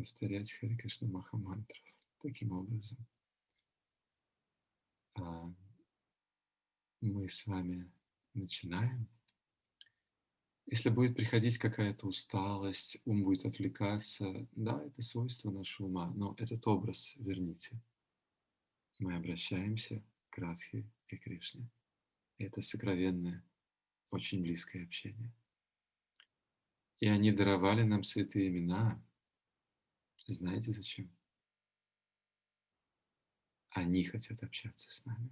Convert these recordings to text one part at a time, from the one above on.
повторять Хари Кришна Махамантру таким образом. А мы с вами начинаем. Если будет приходить какая-то усталость, ум будет отвлекаться, да, это свойство нашего ума, но этот образ верните. Мы обращаемся к Радхе и Кришне. это сокровенное, очень близкое общение. И они даровали нам святые имена. Знаете зачем? Они хотят общаться с нами.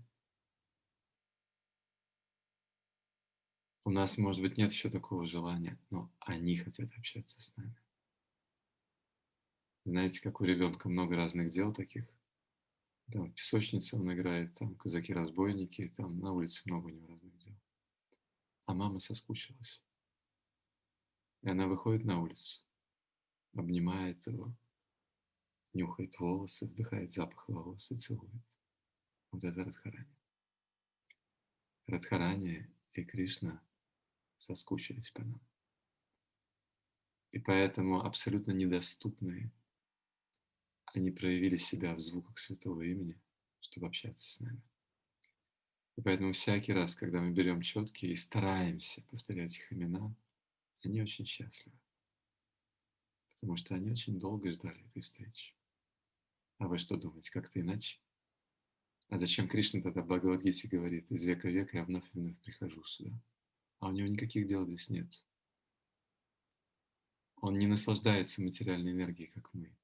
У нас, может быть, нет еще такого желания, но они хотят общаться с нами. Знаете, как у ребенка много разных дел таких. Там в песочнице он играет, там казаки-разбойники, там на улице много у него разных дел. А мама соскучилась. И она выходит на улицу, обнимает его, нюхает волосы, вдыхает запах волос и целует. Вот это Радхарани. Радхарани и Кришна соскучились по нам. И поэтому абсолютно недоступные они проявили себя в звуках святого имени, чтобы общаться с нами. И поэтому всякий раз, когда мы берем четкие и стараемся повторять их имена, они очень счастливы. Потому что они очень долго ждали этой встречи. А вы что думаете, как-то иначе? А зачем Кришна тогда Бхагавадгите говорит, из века в века я вновь и вновь прихожу сюда? а у него никаких дел здесь нет. Он не наслаждается материальной энергией, как мы,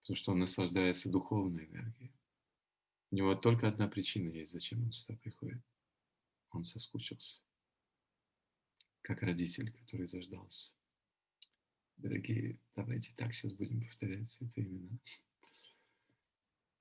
потому что он наслаждается духовной энергией. У него только одна причина есть, зачем он сюда приходит. Он соскучился, как родитель, который заждался. Дорогие, давайте так сейчас будем повторять это имена.